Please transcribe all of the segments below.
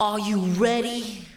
Are you ready?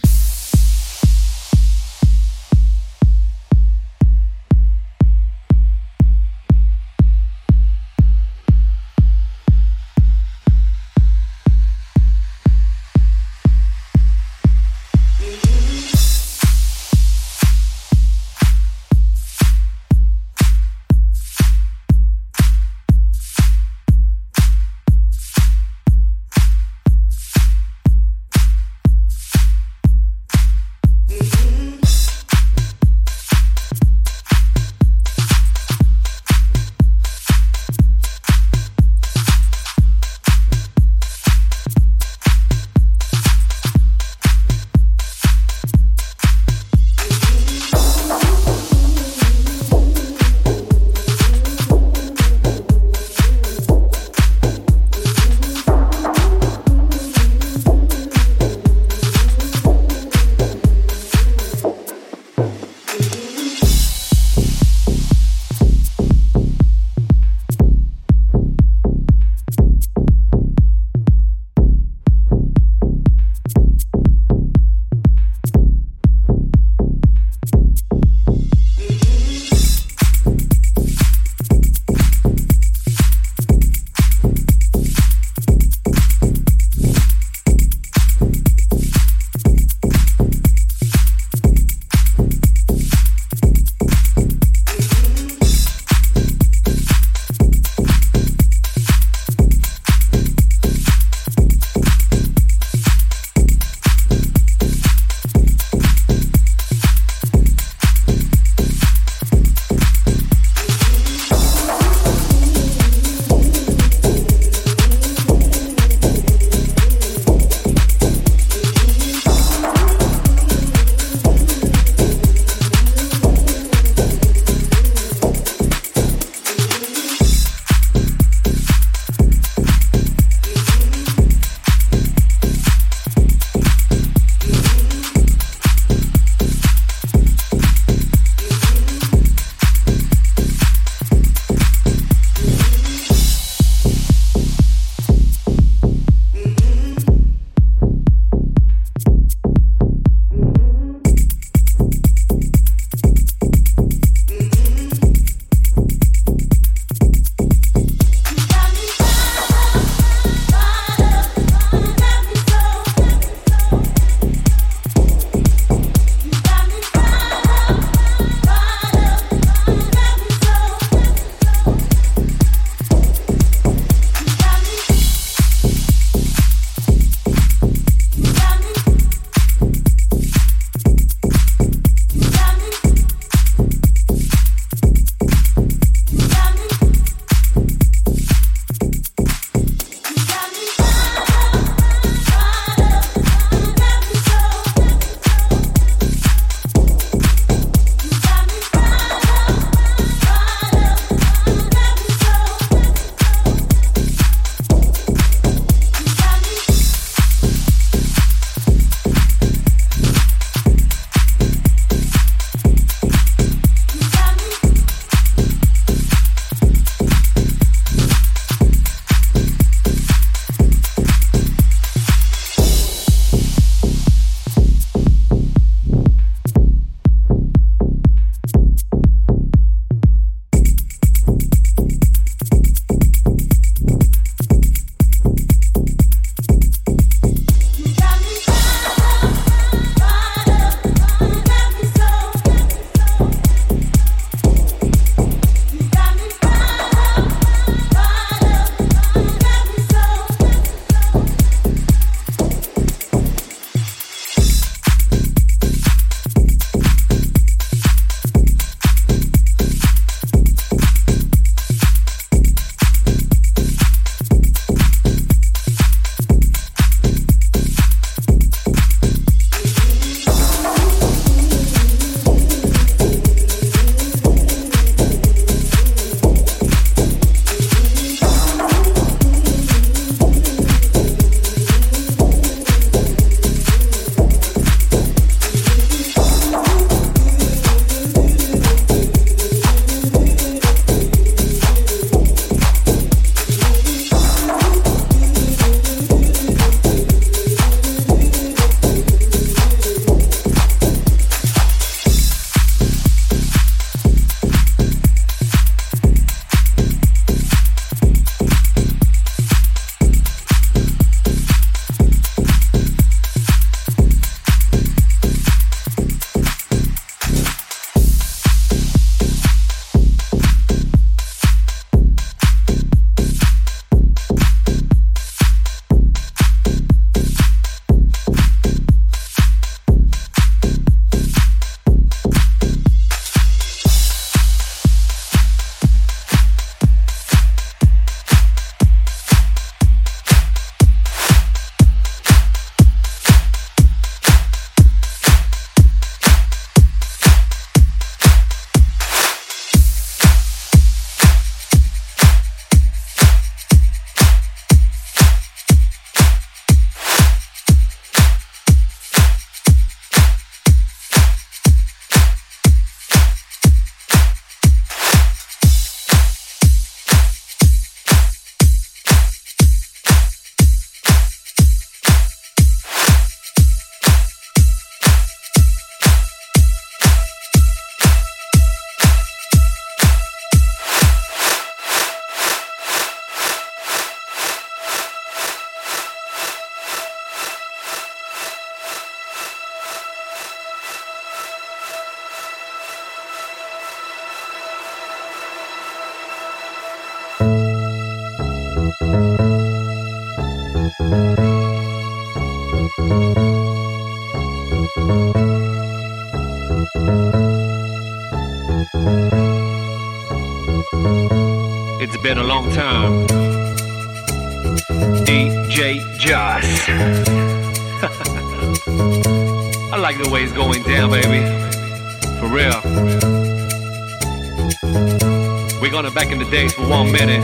back in the days for one minute.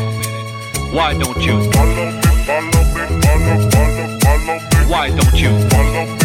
Why don't you? Why don't you?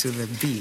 To the beach.